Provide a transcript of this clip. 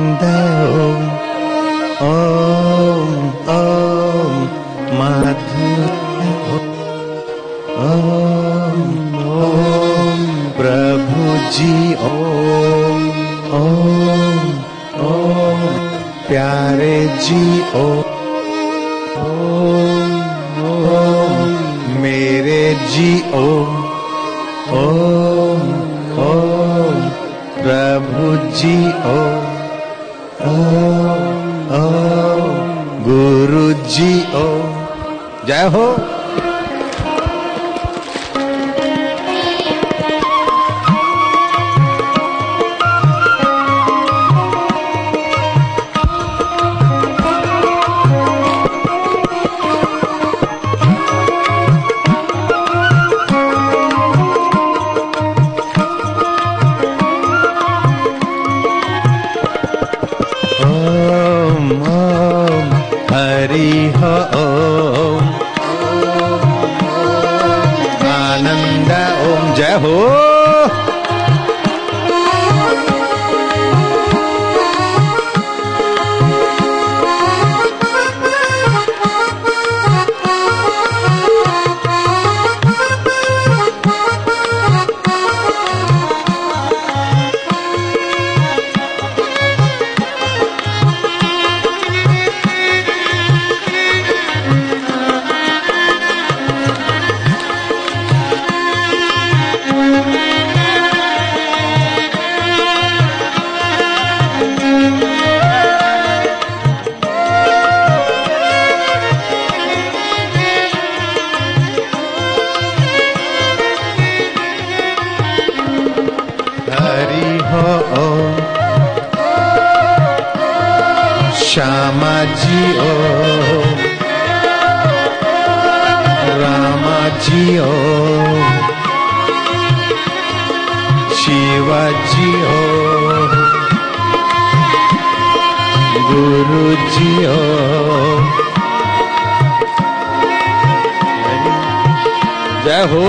ॐ ॐ ॐ माधुर ॐ ॐ प्रभुजी ॐ ॐ ॐ प्यारे जी ॐ ॐ ॐ मेरे जी ॐ ॐ ॐ प्रभु जी ॐ 然后 favor. শ্যামাজিও রামাজিও শিবাজিও গুরুজিও জয় হো